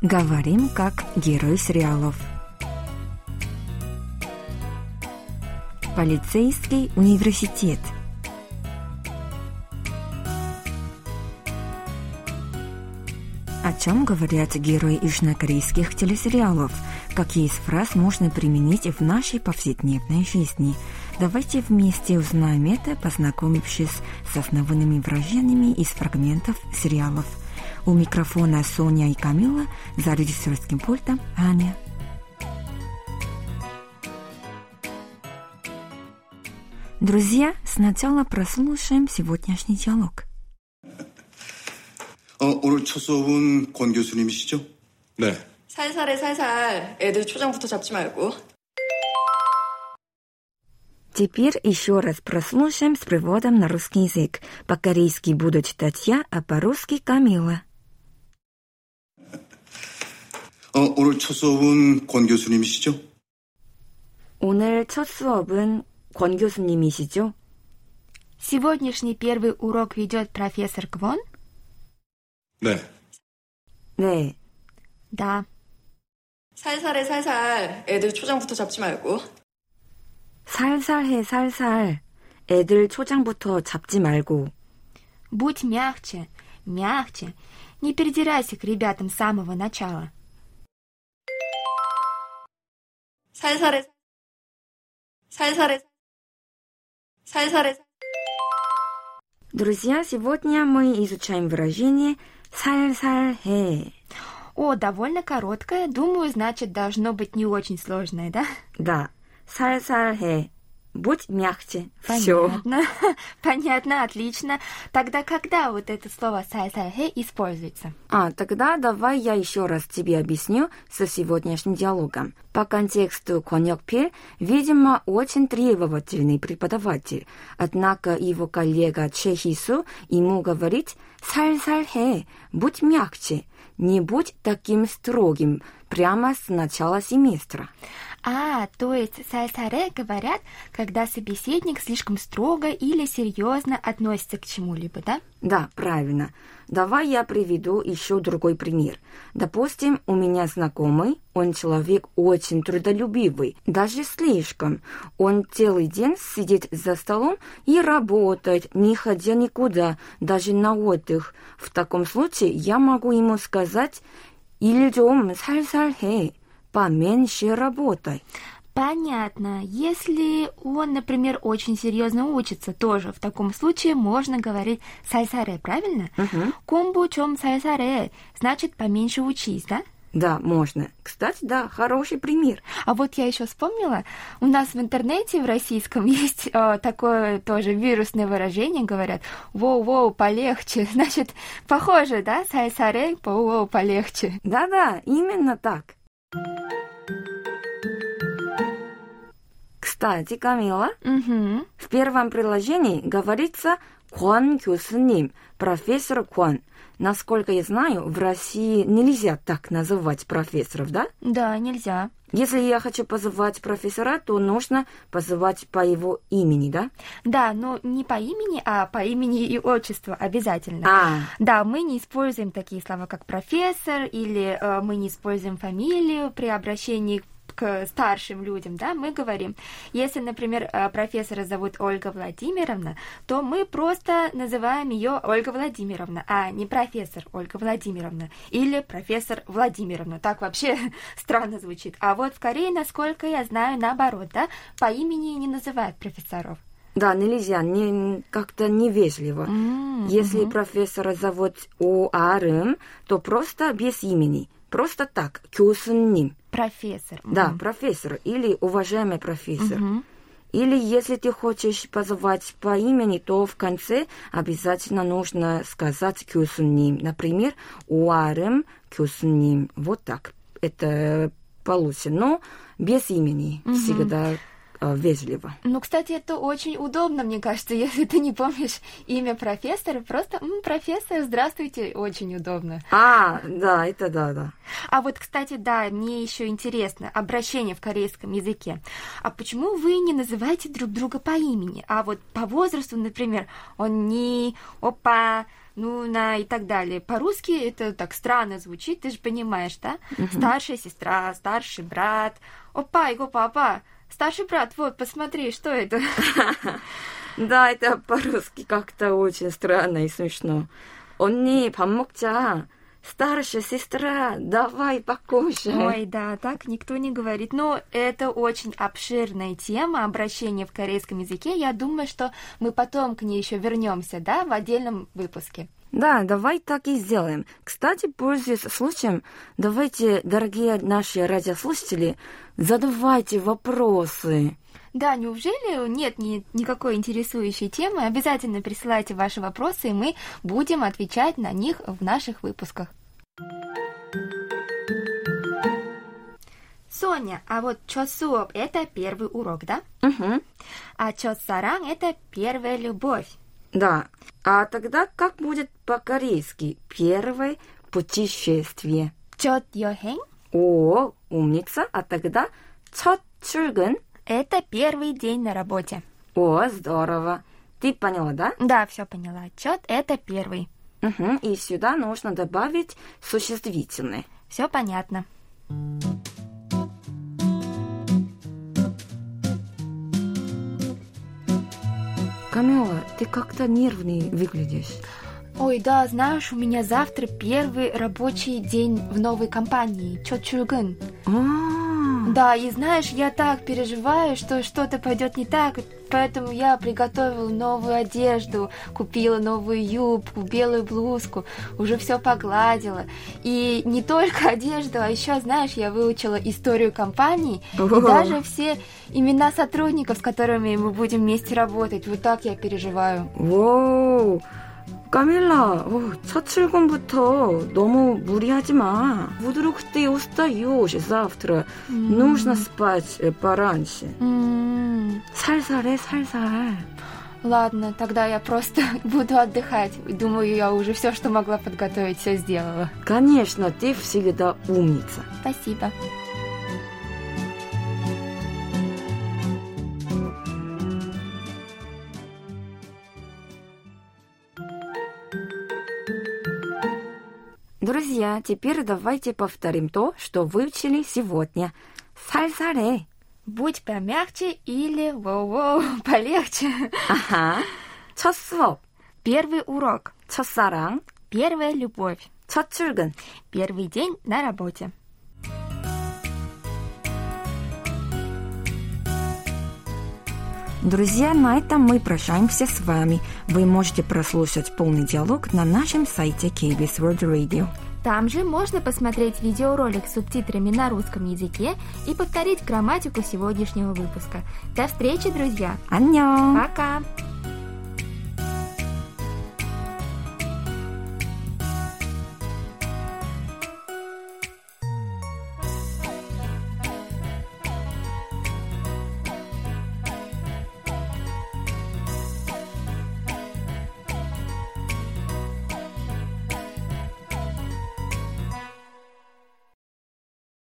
Говорим как герой сериалов. Полицейский университет. О чем говорят герои южнокорейских телесериалов? Какие из фраз можно применить в нашей повседневной жизни? Давайте вместе узнаем это, познакомившись с основными выражениями из фрагментов сериалов. У микрофона Соня и Камила, за режиссерским пультом Аня. Друзья, сначала прослушаем сегодняшний диалог. 어, 오늘 첫 수업은 권 교수님이시죠? 네. 살살해 살살 애들 초장부터 잡지 말고 Теперь еще раз прослушаем с приводом на русский язык. По-корейски буду читать я, а по-русски Камила. 어, 오늘 첫 수업은 권 교수님이시죠? 오늘 첫 수업은 권 교수님이시죠? Сегодняшний первый урок ведет профессор Квон? 네. 네, Да. 살살해 살살 애들 초장부터 잡지 말고 살살 해 살살. 애들 초장부터 잡지 말고. Будь мягче, мягче. Не передирайся к ребятам с самого начала. 살살해 살살해 살살해 Друзья, сегодня мы изучаем выражение «сальсальхе». О, довольно короткое. Думаю, значит, должно быть не очень сложное, да? Да. «Сальсальхе» Будь мягче. Все. Понятно. Понятно, отлично. Тогда когда вот это слово «сай-сай-хэ» используется? А, тогда давай я еще раз тебе объясню со сегодняшним диалогом. По контексту Конёкпиль, видимо, очень требовательный преподаватель. Однако его коллега Чехису ему говорит «сальсаль해», будь мягче, не будь таким строгим прямо с начала семестра. А, то есть «сай-саре» говорят, когда собеседник слишком строго или серьезно относится к чему-либо, да? Да, правильно. Давай я приведу еще другой пример. Допустим, у меня знакомый, он человек очень трудолюбивый, даже слишком. Он целый день сидит за столом и работает, не ходя никуда, даже на отдых. В таком случае я могу ему сказать «일 좀 살살 해, поменьше работай». Понятно. Если он, например, очень серьезно учится, тоже в таком случае можно говорить «сальсаре», правильно? Мгм. «Комбу чем сальсаре» значит «поменьше учись», да? Да, можно. Кстати, да, хороший пример. А вот я еще вспомнила, у нас в интернете в российском есть э, такое тоже вирусное выражение, говорят «воу-воу, полегче», значит, похоже, да, «сай-сарей», «воу-воу, полегче». Да-да, именно так. Thank you. Кстати, Камила, угу. в первом предложении говорится Куан Кюсуним, профессор Куан. Насколько я знаю, в России нельзя так называть профессоров, да? Да, нельзя. Если я хочу позвать профессора, то нужно позвать по его имени, да? Да, но не по имени, а по имени и отчеству обязательно. А. Да, мы не используем такие слова, как профессор, или э, мы не используем фамилию при обращении к старшим людям, да, мы говорим, если, например, э, профессора зовут Ольга Владимировна, то мы просто называем ее Ольга Владимировна, а не профессор Ольга Владимировна или профессор Владимировна. Так вообще странно звучит. А вот в Корее, насколько я знаю, наоборот, да, по имени не называют профессоров. Да, нельзя, не, как-то невежливо. Mm-hmm. Если профессора зовут Оарым, то просто без имени, просто так, Кюсунним. Профессор. Да, угу. профессор или уважаемый профессор. Угу. Или если ты хочешь позвать по имени, то в конце обязательно нужно сказать кюсуним. Например, уарем кюсуним. Вот так. Это получится. Но без имени угу. всегда вежливо. Ну, кстати, это очень удобно, мне кажется, если ты не помнишь имя профессора, просто «М, профессор, здравствуйте, очень удобно. А, да, это да, да. А вот, кстати, да, мне еще интересно, обращение в корейском языке. А почему вы не называете друг друга по имени? А вот по возрасту, например, он не опа, ну, на и так далее. По-русски это так странно звучит, ты же понимаешь, да? Старшая сестра, старший брат. Опа, его папа. Старший брат, вот, посмотри, что это? Да, это по-русски как-то очень странно и смешно. 언니 밥 먹자. Старшая сестра, давай покушаем. Ой, да, так никто не говорит. Но это очень обширная тема обращения в корейском языке. Я думаю, что мы потом к ней еще вернемся, да, в отдельном выпуске. Да, давай так и сделаем. Кстати, пользуясь случаем, давайте, дорогие наши радиослушатели, задавайте вопросы. Да, неужели нет ни, никакой интересующей темы? Обязательно присылайте ваши вопросы, и мы будем отвечать на них в наших выпусках. Соня, а вот чосуоп – это первый урок, да? Угу. А чосаранг – это первая любовь. Да. А тогда как будет по-корейски? Первое путешествие. 첫 여행 О, умница. А тогда 첫 출근. – это первый день на работе. О, здорово. Ты поняла, да? Да, все поняла. Чет – это первый. Угу. И сюда нужно добавить существительное. Все понятно. Камила, ты как-то нервный выглядишь. Ой, да, знаешь, у меня завтра первый рабочий день в новой компании, Чот Чургын. А, Да, и знаешь, я так переживаю, что что-то пойдет не так, поэтому я приготовила новую одежду, купила новую юбку, белую блузку, уже все погладила. И не только одежду, а еще, знаешь, я выучила историю компании и даже все имена сотрудников, с которыми мы будем вместе работать. Вот так я переживаю. 와우. 까밀라, 어, 첫 출근부터 너무 무리하지 마. Вдруг ты устаешь завтра. Нужно спать э, пораньше. М, 살살해, 살살. Ладно, тогда я просто буду отдыхать. Думаю, я уже все, что могла подготовить, все сделала. Конечно, ты всегда умница. Спасибо. Друзья, теперь давайте повторим то, что выучили сегодня. 살살해. Будь помягче или воу-воу, полегче. 아하. 첫 수업, Первый урок. 첫사랑, Первая любовь. 첫 출근. Первый день на работе. Друзья, на этом мы прощаемся с вами. Вы можете прослушать полный диалог на нашем сайте KBS World Radio. Там же можно посмотреть видеоролик с субтитрами на русском языке и повторить грамматику сегодняшнего выпуска. До встречи, друзья! 안녕! Пока!